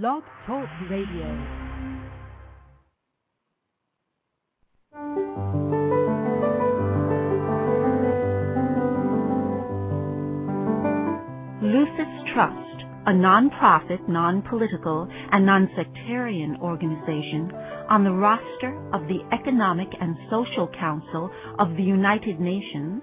Blog Talk Radio. Lucis Trust, a non-profit, non-political, and non-sectarian organization on the roster of the Economic and Social Council of the United Nations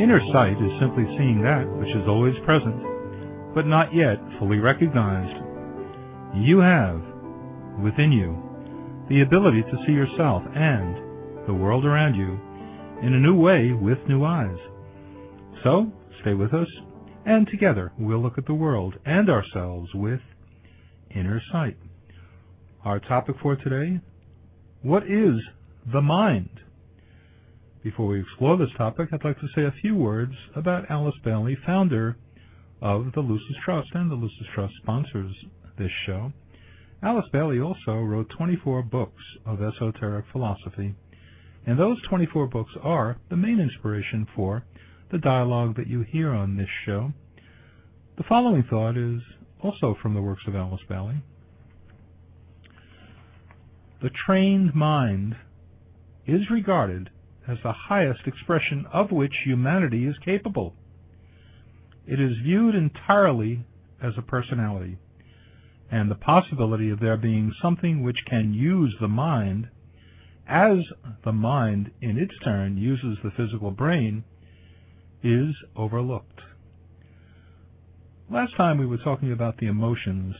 Inner sight is simply seeing that which is always present, but not yet fully recognized. You have, within you, the ability to see yourself and the world around you in a new way with new eyes. So, stay with us, and together we'll look at the world and ourselves with inner sight. Our topic for today, what is the mind? Before we explore this topic, I'd like to say a few words about Alice Bailey, founder of the Lucis Trust, and the Lucis Trust sponsors this show. Alice Bailey also wrote 24 books of esoteric philosophy, and those 24 books are the main inspiration for the dialogue that you hear on this show. The following thought is also from the works of Alice Bailey. The trained mind is regarded as the highest expression of which humanity is capable. It is viewed entirely as a personality, and the possibility of there being something which can use the mind as the mind in its turn uses the physical brain is overlooked. Last time we were talking about the emotions.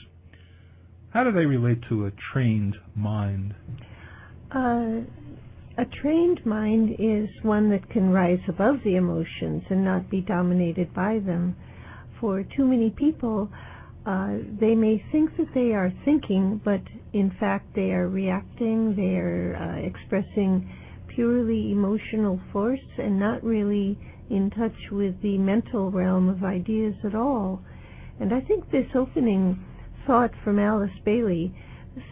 How do they relate to a trained mind? Uh, a trained mind is one that can rise above the emotions and not be dominated by them. For too many people, uh, they may think that they are thinking, but in fact they are reacting, they are uh, expressing purely emotional force and not really in touch with the mental realm of ideas at all. And I think this opening thought from Alice Bailey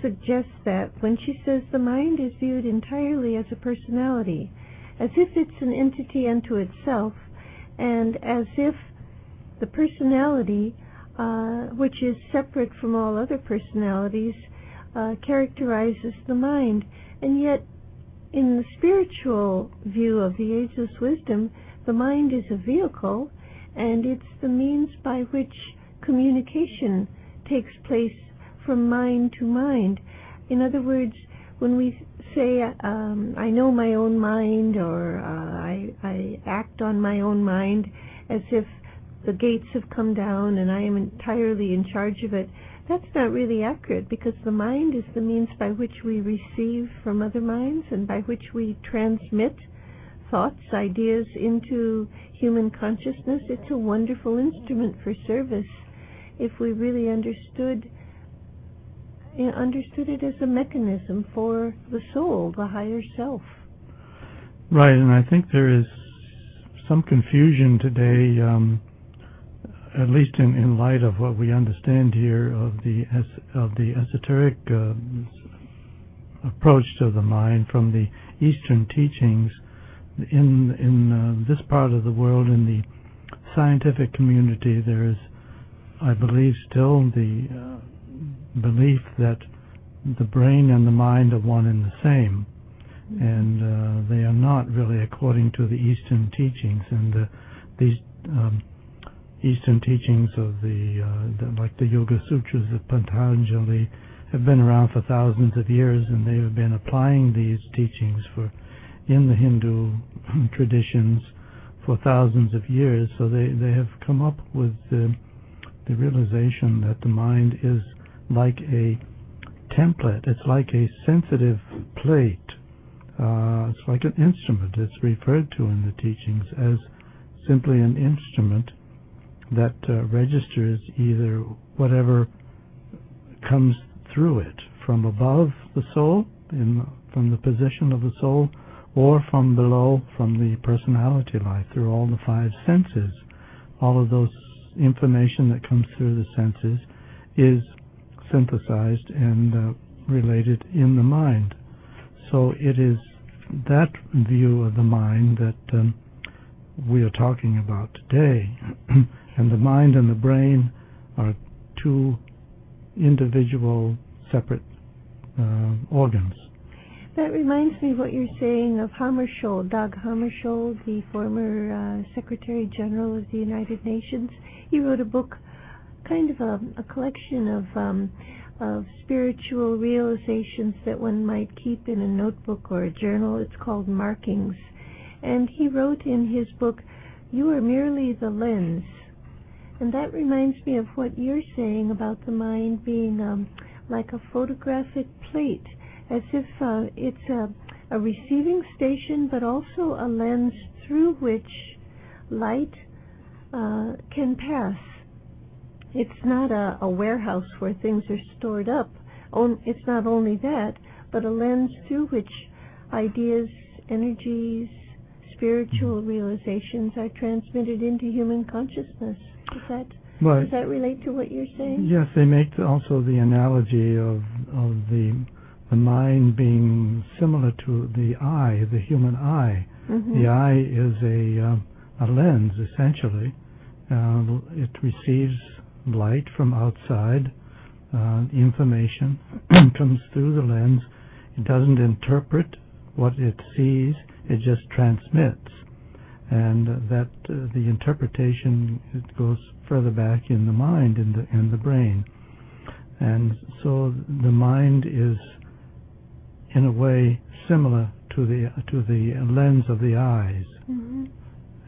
suggests that when she says the mind is viewed entirely as a personality, as if it's an entity unto itself, and as if the personality, uh, which is separate from all other personalities, uh, characterizes the mind. And yet, in the spiritual view of the ageless wisdom, the mind is a vehicle, and it's the means by which communication takes place from mind to mind. In other words, when we say, um, I know my own mind, or uh, I, I act on my own mind as if the gates have come down and I am entirely in charge of it, that's not really accurate because the mind is the means by which we receive from other minds and by which we transmit thoughts, ideas into human consciousness. It's a wonderful instrument for service if we really understood understood it as a mechanism for the soul, the higher self. Right, and I think there is some confusion today, um, at least in, in light of what we understand here of the of the esoteric uh, approach to the mind from the Eastern teachings. In in uh, this part of the world, in the scientific community, there is, I believe, still the uh, belief that the brain and the mind are one and the same, and uh, they are not really according to the Eastern teachings. And uh, these um, Eastern teachings of the, uh, the, like the Yoga Sutras of Patanjali have been around for thousands of years, and they have been applying these teachings for in the Hindu traditions for thousands of years. So they they have come up with the, the realization that the mind is like a template. It's like a sensitive plate. Uh, it's like an instrument. It's referred to in the teachings as simply an instrument that uh, registers either whatever comes through it from above the soul, in, from the position of the soul, or from below, from the personality life, through all the five senses. All of those information that comes through the senses is synthesized and uh, related in the mind. So it is that view of the mind that um, we are talking about today. and the mind and the brain are two individual separate uh, organs. That reminds me of what you're saying of Hammarskjöld, Dag Hammarskjöld, the former uh, Secretary General of the United Nations. He wrote a book, kind of a, a collection of um, of spiritual realizations that one might keep in a notebook or a journal. It's called Markings. And he wrote in his book, You are merely the lens. And that reminds me of what you're saying about the mind being um, like a photographic plate, as if uh, it's a, a receiving station, but also a lens through which light uh, can pass. It's not a, a warehouse where things are stored up. It's not only that, but a lens through which ideas, energies, spiritual mm-hmm. realizations are transmitted into human consciousness. Does that does that relate to what you're saying? Yes, they make also the analogy of of the the mind being similar to the eye, the human eye. Mm-hmm. The eye is a uh, a lens essentially. Uh, it receives light from outside, uh, information comes through the lens. It doesn't interpret what it sees, it just transmits. And that uh, the interpretation it goes further back in the mind, in the in the brain. And so the mind is, in a way, similar to the to the lens of the eyes, mm-hmm.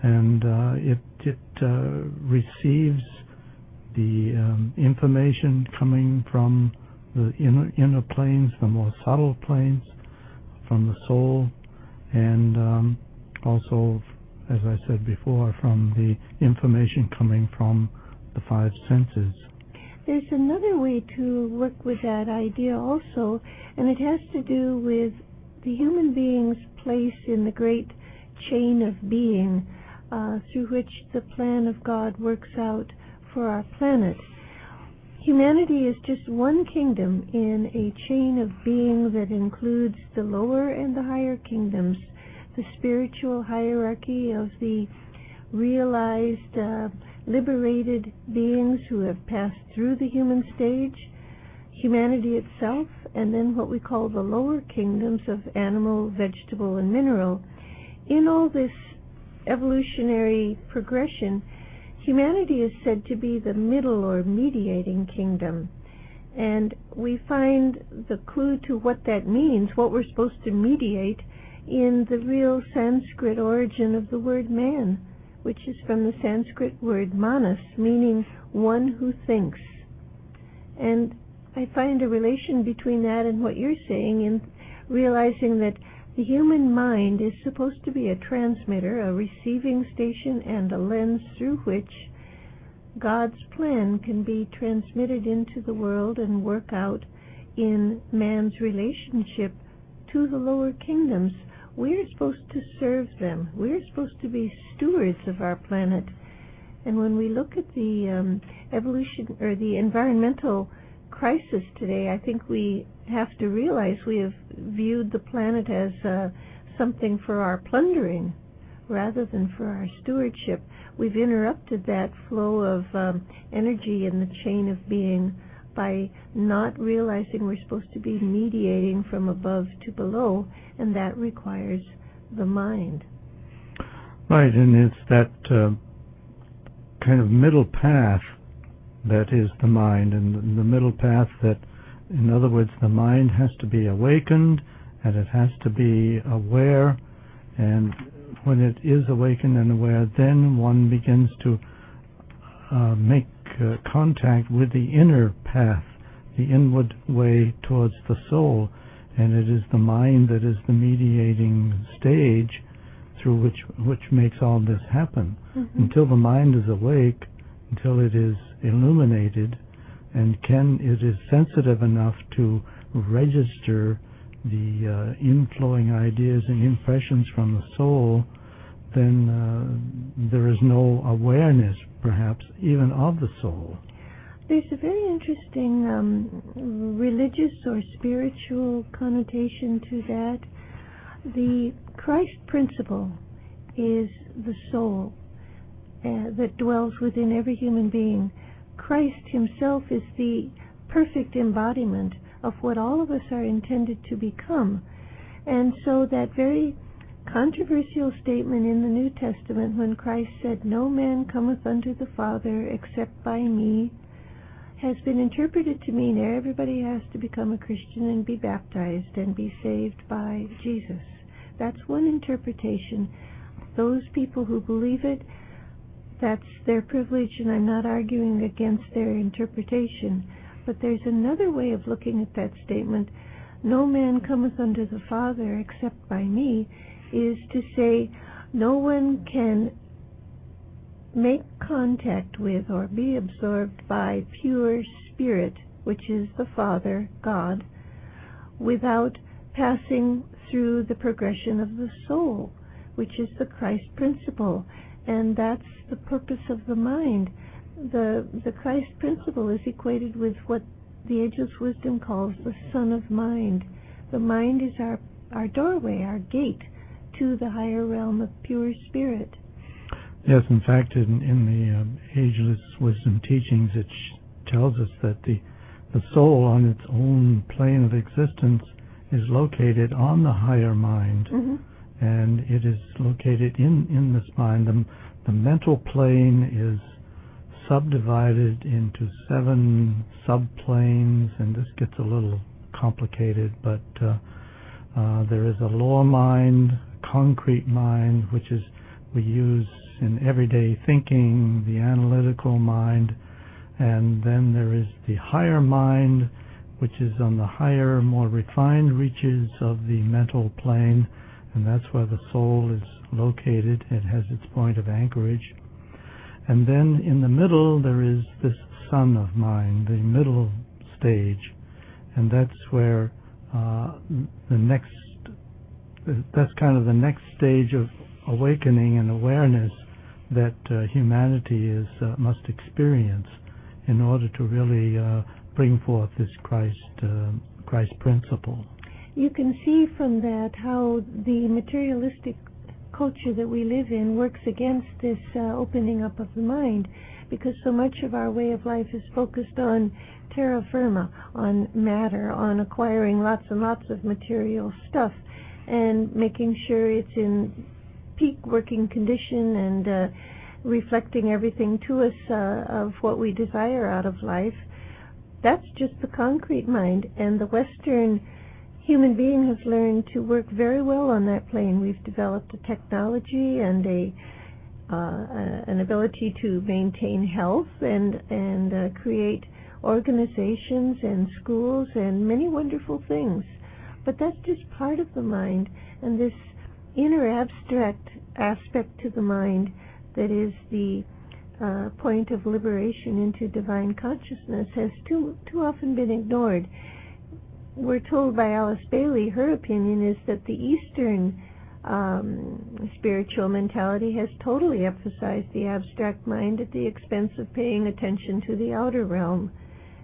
and uh, it it uh, receives the um, information coming from the inner, planes, the more subtle planes, from the soul, and um, also, as I said before, from the information coming from the five senses. There's another way to work with that idea also, and it has to do with the human being's place in the great chain of being uh, through which the plan of God works out for our planet. Humanity is just one kingdom in a chain of being that includes the lower and the higher kingdoms, the spiritual hierarchy of the realized, uh, liberated beings who have passed through the human stage, humanity itself, and then what we call the lower kingdoms of animal, vegetable, and mineral. In all this evolutionary progression, Humanity is said to be the middle or mediating kingdom. And we find the clue to what that means, what we're supposed to mediate, in the real Sanskrit origin of the word man, which is from the Sanskrit word manas, meaning one who thinks. And I find a relation between that and what you're saying in realizing that the human mind is supposed to be a transmitter, a receiving station, and a lens through which God's plan can be transmitted into the world and work out in man's relationship to the lower kingdoms. We're supposed to serve them. We're supposed to be stewards of our planet. And when we look at the um, evolution or the environmental crisis today, I think we have to realize we have viewed the planet as uh, something for our plundering rather than for our stewardship. We've interrupted that flow of um, energy in the chain of being by not realizing we're supposed to be mediating from above to below, and that requires the mind. Right, and it's that uh, kind of middle path that is the mind, and the middle path that, in other words, the mind has to be awakened and it has to be aware, and when it is awakened and aware, then one begins to uh, make uh, contact with the inner path, the inward way towards the soul, and it is the mind that is the mediating stage through which which makes all this happen. Mm-hmm. Until the mind is awake, until it is illuminated, and can it is sensitive enough to register the uh, inflowing ideas and impressions from the soul, then uh, there is no awareness, perhaps, even of the soul. There's a very interesting um, religious or spiritual connotation to that. The Christ principle is the soul uh, that dwells within every human being. Christ himself is the perfect embodiment of what all of us are intended to become. And so that very controversial statement in the New Testament when Christ said, No man cometh unto the Father except by me, has been interpreted to mean everybody has to become a Christian and be baptized and be saved by Jesus. That's one interpretation. Those people who believe it, that's their privilege, and I'm not arguing against their interpretation. But there's another way of looking at that statement. No man cometh unto the Father except by me, is to say, no one can make contact with or be absorbed by pure spirit, which is the Father, God, without passing through the progression of the soul, which is the Christ principle. And that's the purpose of the mind the the Christ principle is equated with what the Ageless Wisdom calls the Son of Mind. The mind is our our doorway, our gate to the higher realm of pure spirit. Yes, in fact, in, in the um, Ageless Wisdom teachings, it sh- tells us that the the soul, on its own plane of existence, is located on the higher mind, mm-hmm. And it is located in in this mind. The the mental plane is subdivided into seven subplanes, and this gets a little complicated, but uh, uh, there is a lower mind, concrete mind, which is we use in everyday thinking, the analytical mind, and then there is the higher mind, which is on the higher, more refined reaches of the mental plane, and that's where the soul is located. It has its point of anchorage. And then in the middle there is this Son of Mind, the middle stage, and that's where uh, the next, that's kind of the next stage of awakening and awareness that uh, humanity is uh, must experience in order to really uh, bring forth this Christ uh, Christ principle. You can see from that how the materialistic culture that we live in works against this uh, opening up of the mind because so much of our way of life is focused on terra firma, on matter, on acquiring lots and lots of material stuff and making sure it's in peak working condition and uh, reflecting everything to us uh, of what we desire out of life. That's just the concrete mind, and the Western human being has learned to work very well on that plane. We've developed a technology and a uh, an ability to maintain health and and uh, create organizations and schools and many wonderful things. But that's just part of the mind, and this inner abstract aspect to the mind that is the uh, point of liberation into divine consciousness has too too often been ignored we're told by Alice Bailey, her opinion is that the Eastern um, spiritual mentality has totally emphasized the abstract mind at the expense of paying attention to the outer realm,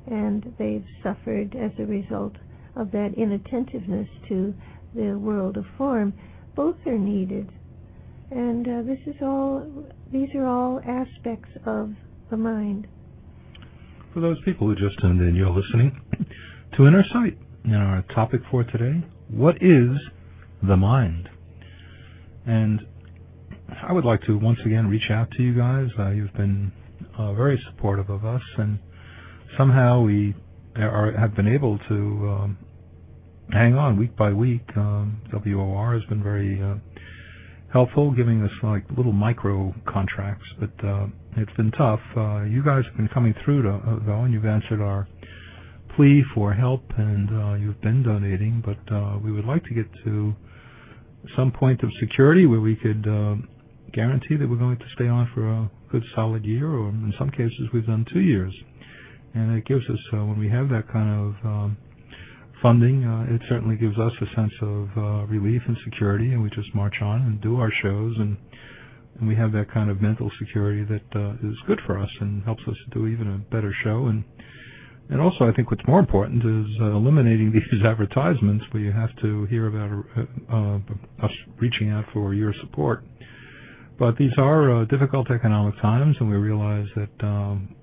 and they've suffered as a result of that inattentiveness to the world of form. Both are needed, and uh, this is all; these are all aspects of the mind. For those people who just tuned in, you're listening to Inner Sight in our topic for today. What is the mind? And I would like to once again reach out to you guys. Uh, you've been uh, very supportive of us, and somehow we are, have been able to um, hang on week by week. Um, WOR has been very uh, helpful, giving us like little micro contracts, but uh, it's been tough. Uh, you guys have been coming through to, uh, though, and you've answered our plea for help, and uh, you've been donating, but uh, we would like to get to some point of security where we could uh, guarantee that we're going to stay on for a good solid year, or in some cases we've done two years. And it gives us, when we have that kind of um, funding, it certainly gives us a sense of relief and security, and we just march on and do our shows, and we have that kind of mental security that is good for us and helps us to do even a better show. And and also, I think what's more important is uh, eliminating these advertisements where you have to hear about uh, uh, us reaching out for your support. But these are uh, difficult economic times, and we realize that um,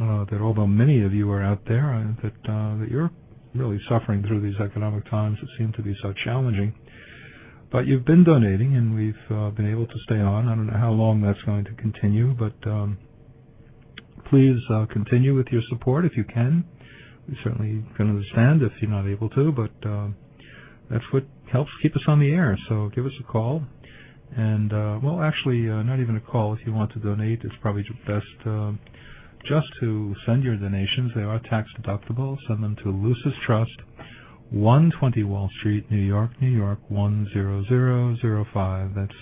uh, that although many of you are out there, that that you're really suffering through these economic times that seem to be so challenging. But you've been donating, and we've uh, been able to stay on. I don't know how long that's going to continue, but um, please uh, continue with your support if you can. We certainly can understand if you're not able to, but uh, that's what helps keep us on the air. So give us a call. And, uh, well, actually, uh, not even a call. If you want to donate, it's probably best uh, just to send your donations. They are tax deductible. Send them to Lucis Trust, 120 Wall Street, New York, New York, 10005. That's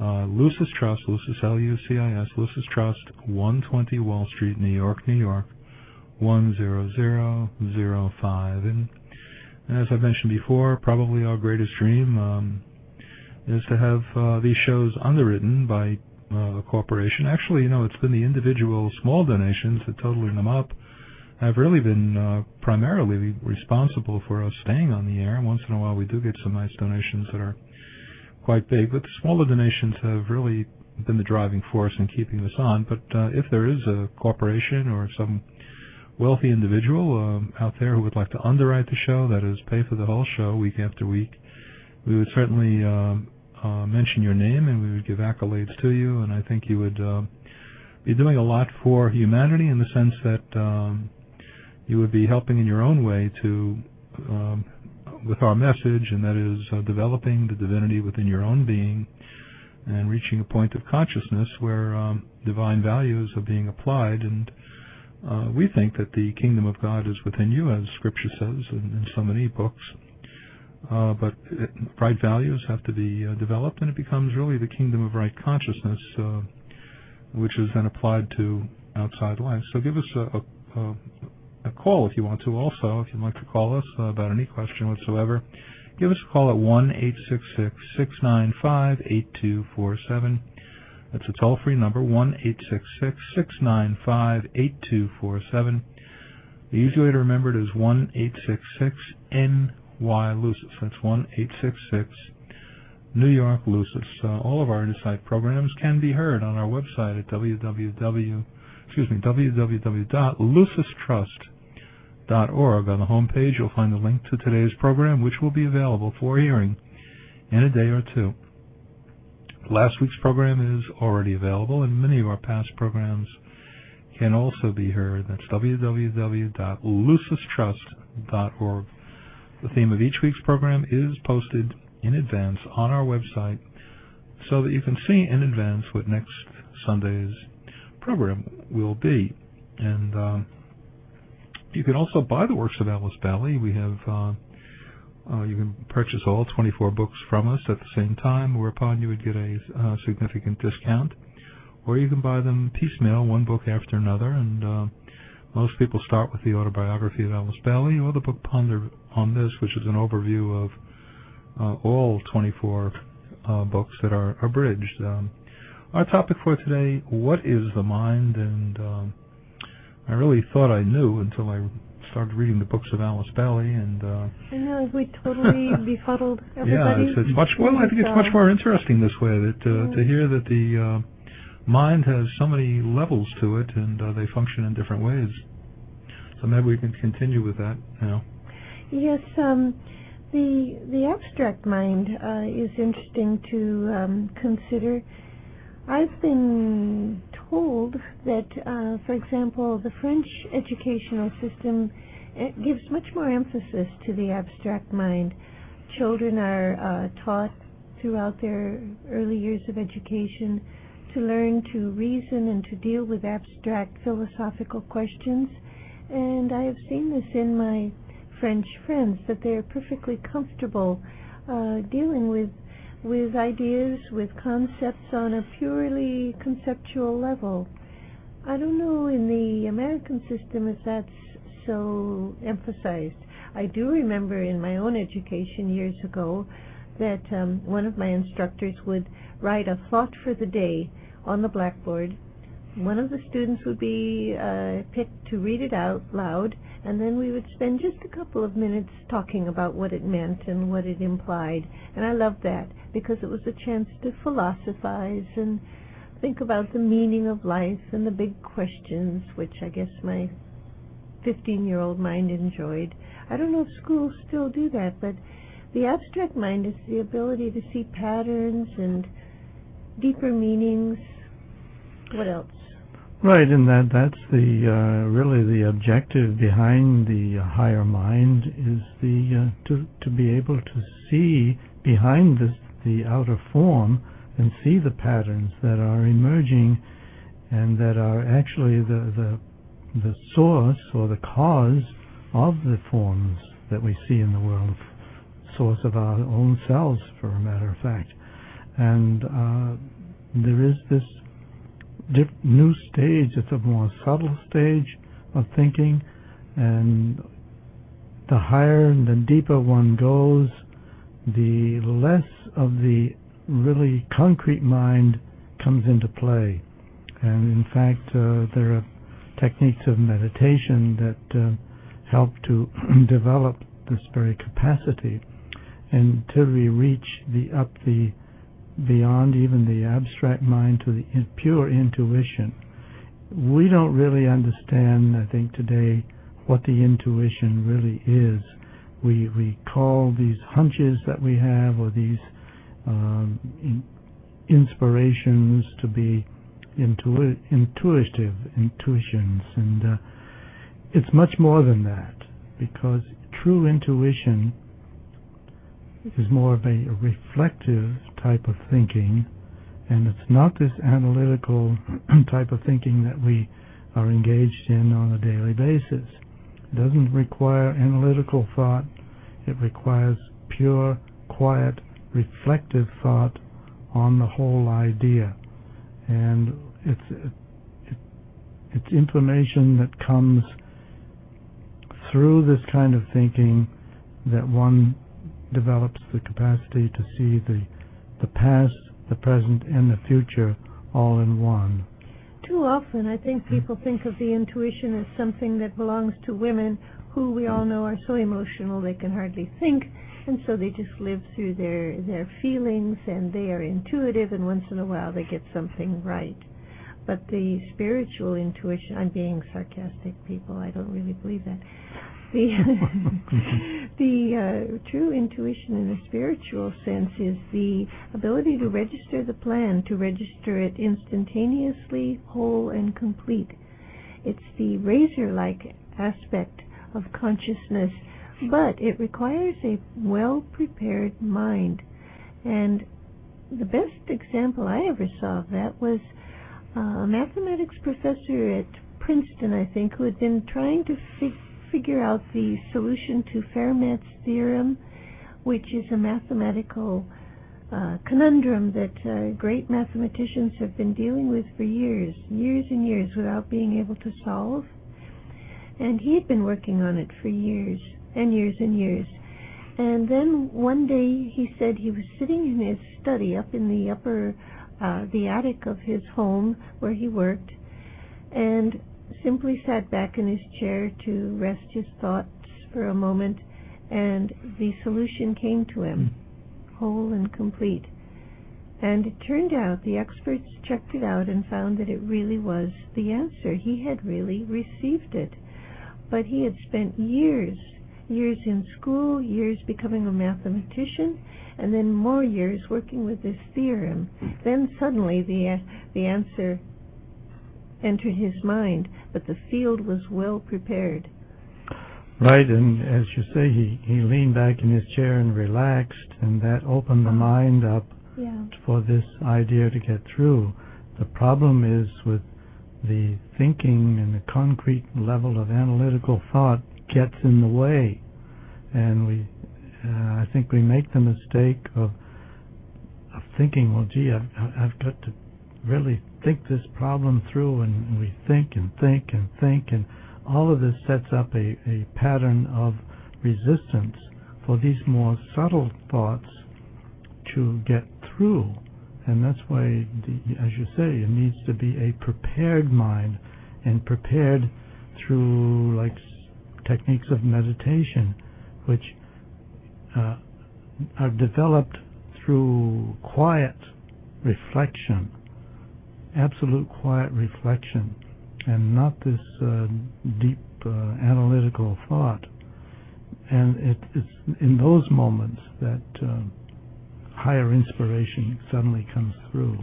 uh, Lucis Trust, Lucis L-U-C-I-S, Lucis Trust, 120 Wall Street, New York, New York, 10005. And, and as I've mentioned before, probably our greatest dream um, is to have uh, these shows underwritten by uh, corporation. Actually, you know, it's been the individual small donations that totaling them up have really been uh, primarily responsible for us staying on the air. Once in a while, we do get some nice donations that are quite big, but the smaller donations have really been the driving force in keeping us on. But uh, if there is a corporation or some wealthy individual um, out there who would like to underwrite the show, that is, pay for the whole show week after week, we would certainly um, uh, mention your name and we would give accolades to you. And I think you would uh, be doing a lot for humanity in the sense that um, you would be helping in your own way to, um, with our message, and that is uh, developing the divinity within your own being and reaching a point of consciousness where um, divine values are being applied. And uh, we think that the kingdom of God is within you, as Scripture says in, in so many books. Uh, but it, right values have to be uh, developed, and it becomes really the kingdom of right consciousness, uh, which is then applied to outside life. So give us a, a, a, call if you want to. Also, if you'd like to call us about any question whatsoever, give us a call at one eight six six six nine five eight two four seven. That's a toll-free number one eight six six six nine five eight two four seven. The easy way to remember it is one eight six six N Y Lucis. That's one eight six six New York Lucis. Uh, all of our Insight programs can be heard on our website at www excuse me www.lucistrust.org. On the home page, you'll find the link to today's program, which will be available for hearing in a day or two. Last week's program is already available, and many of our past programs can also be heard. That's www.lucistrust.org. The theme of each week's program is posted in advance on our website so that you can see in advance what next Sunday's program will be. And um, you can also buy the works of Alice Bailey. We have uh, uh, you can purchase all 24 books from us at the same time, whereupon you would get a uh, significant discount. Or you can buy them piecemeal, one book after another, and uh, most people start with the autobiography of Alice Bailey or the book Ponder on This, which is an overview of uh, all 24 uh, books that are abridged. Um, our topic for today, what is the mind? And um, I really thought I knew until I started reading the books of Alice Bailey, and uh, I know we totally befuddled everybody. Yeah, it's, it's much. Well, I think it's much more interesting this way that uh, to hear that the uh, mind has so many levels to it, and uh, they function in different ways. So maybe we can continue with that now. Yes, um, the the abstract mind uh, is interesting to um, consider. I've been told that, uh, for example, the French educational system uh, gives much more emphasis to the abstract mind. Children are uh, taught throughout their early years of education to learn to reason and to deal with abstract philosophical questions. And I have seen this in my French friends that they're perfectly comfortable uh, dealing with with ideas, with concepts on a purely conceptual level. I don't know in the American system if that's so emphasized. I do remember in my own education years ago that um, one of my instructors would write a thought for the day on the blackboard. One of the students would be uh, picked to read it out loud, and then we would spend just a couple of minutes talking about what it meant and what it implied. And I loved that because it was a chance to philosophize and think about the meaning of life and the big questions, which I guess my 15 year old mind enjoyed. I don't know if schools still do that, but the abstract mind is the ability to see patterns and deeper meanings. What else? Right, and that that's the uh, really the objective behind the higher mind is the uh, to to be able to see behind this the outer form and see the patterns that are emerging and that are actually the the the source or the cause of the forms that we see in the world, source of our own selves, for a matter of fact. And uh, there is this new stage, it's a more subtle stage of thinking, and the higher and the deeper one goes, the less of the really concrete mind comes into play. And in fact, uh, there are techniques of meditation that uh, help to develop this very capacity until we reach the up the beyond even the abstract mind to the in, pure intuition. We don't really understand, I think, today what the intuition really is. We we call these hunches that we have or these um, in, inspirations to be intu- intuitive intuitions, and uh, it's much more than that because true intuition is more of a, reflective type of thinking, and it's not this analytical type of thinking that we are engaged in on a daily basis. It doesn't require analytical thought. It requires pure, quiet, reflective thought on the whole idea. And it's it, it's information that comes through this kind of thinking that one develops the capacity to see the the past, the present, and the future all in one. Too often, I think people think of the intuition as something that belongs to women who we all know are so emotional they can hardly think, and so they just live through their their feelings and they are intuitive, and once in a while they get something right. But the spiritual intuition, I'm being sarcastic, people, I don't really believe that. The, the uh, true intuition in a spiritual sense is the ability to register the plan, to register it instantaneously, whole, and complete. It's the razor like aspect of consciousness, but it requires a well prepared mind. And the best example I ever saw of that was a mathematics professor at Princeton, I think, who had been trying to fig- figure out the solution to Fermat's theorem, which is a mathematical uh, conundrum that uh, great mathematicians have been dealing with for years, years and years, without being able to solve. And he had been working on it for years and years and years. And then one day he said he was sitting in his study up in the upper Uh, the attic of his home where he worked, and simply sat back in his chair to rest his thoughts for a moment, and the solution came to him, hmm. whole and complete. And it turned out the experts checked it out and found that it really was the answer. He had really received it. But he had spent years, years in school, years becoming a mathematician, and then more years working with this theorem. Then suddenly the the answer entered his mind, but the field was well prepared. Right, and as you say, he, he leaned back in his chair and relaxed, and that opened the mind up yeah. for this idea to get through. The problem is with the thinking and the concrete level of analytical thought gets in the way, and we uh, I think we make the mistake of of thinking, well, gee, I've, I've got to really think this problem through, and we think and think and think, and all of this sets up a, a pattern of resistance for these more subtle thoughts to get through. And that's why, the, as you say, it needs to be a prepared mind and prepared through like techniques of meditation, which uh, are developed through quiet reflection, absolute quiet reflection, and not this uh, deep uh, analytical thought. And it, it's in those moments that uh, higher inspiration suddenly comes through.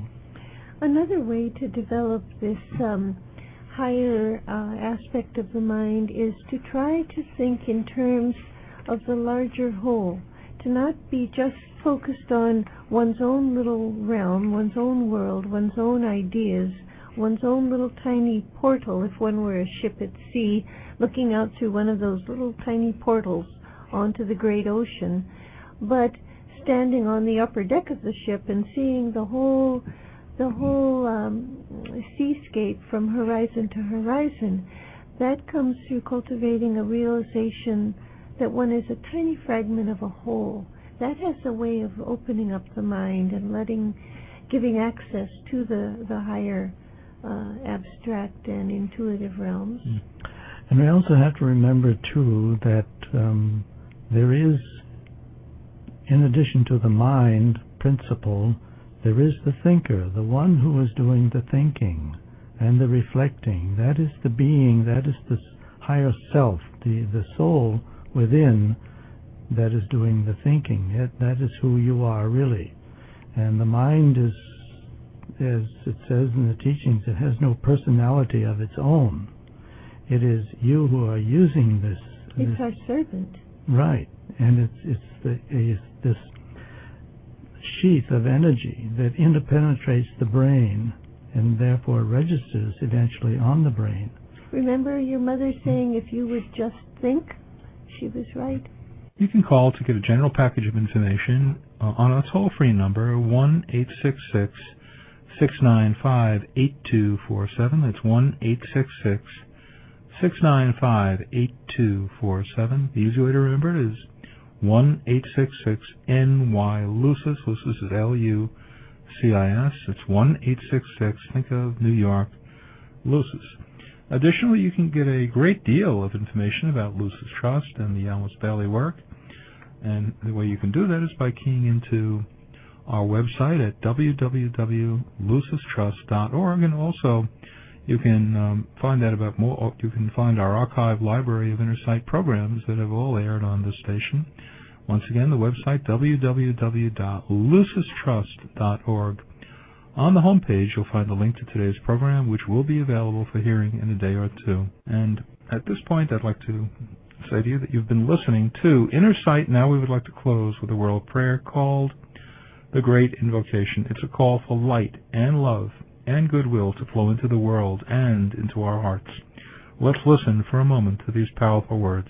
Another way to develop this um, higher uh, aspect of the mind is to try to think in terms of the larger whole, to not be just focused on one's own little realm, one's own world, one's own ideas, one's own little tiny portal, if one were a ship at sea, looking out through one of those little tiny portals onto the great ocean, but standing on the upper deck of the ship and seeing the whole the whole um, seascape from horizon to horizon, that comes through cultivating a realization that one is a tiny fragment of a whole. That has a way of opening up the mind and letting, giving access to the the higher uh, abstract and intuitive realms. Mm. And we also have to remember too that um, there is in addition to the mind principle, there is the thinker, the one who is doing the thinking and the reflecting. That is the being, that is the higher self, the, the soul within that is doing the thinking. That, that is who you are really. And the mind is, as it says in the teachings, it has no personality of its own. It is you who are using this. It's this, our servant. Right, and it's it's the it's this sheath of energy that interpenetrates the brain and therefore registers eventually on the brain. Remember your mother saying if you would just think? She was right. You can call to get a general package of information uh, on a toll free number 1 866 695 8247. That's 1 866 695 8247. The easy way to remember it is 1 866 NY Lucis. Lucis is L U C I S. It's 1 866, think of New York, Lucis. Additionally, you can get a great deal of information about Lucis Trust and the Alice Bailey work. And the way you can do that is by keying into our website at www.lucistrust.org and also you can um, find out about more. You can find our archive library of inner sight programs that have all aired on this station. Once again, the website www.lucistrust.org. On the home page, you'll find the link to today's program, which will be available for hearing in a day or two. And at this point, I'd like to say to you that you've been listening to Inner Sight. Now we would like to close with a world prayer called the Great Invocation. It's a call for light and love and goodwill to flow into the world and into our hearts. Let's listen for a moment to these powerful words.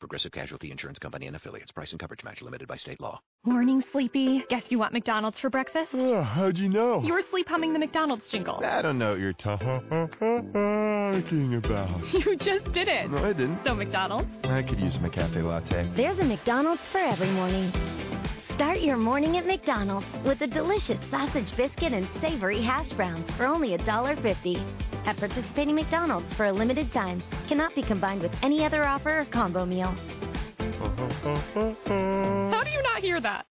Progressive Casualty Insurance Company and affiliates. Price and coverage match limited by state law. Morning, Sleepy. Guess you want McDonald's for breakfast? Oh, how'd you know? You were sleep humming the McDonald's jingle. I don't know what you're talking about. You just did it. No, I didn't. So, McDonald's? I could use McCafé latte. There's a McDonald's for every morning. Start your morning at McDonald's with a delicious sausage biscuit and savory hash browns for only $1.50. At participating McDonald's for a limited time. Cannot be combined with any other offer or combo meal. How do you not hear that?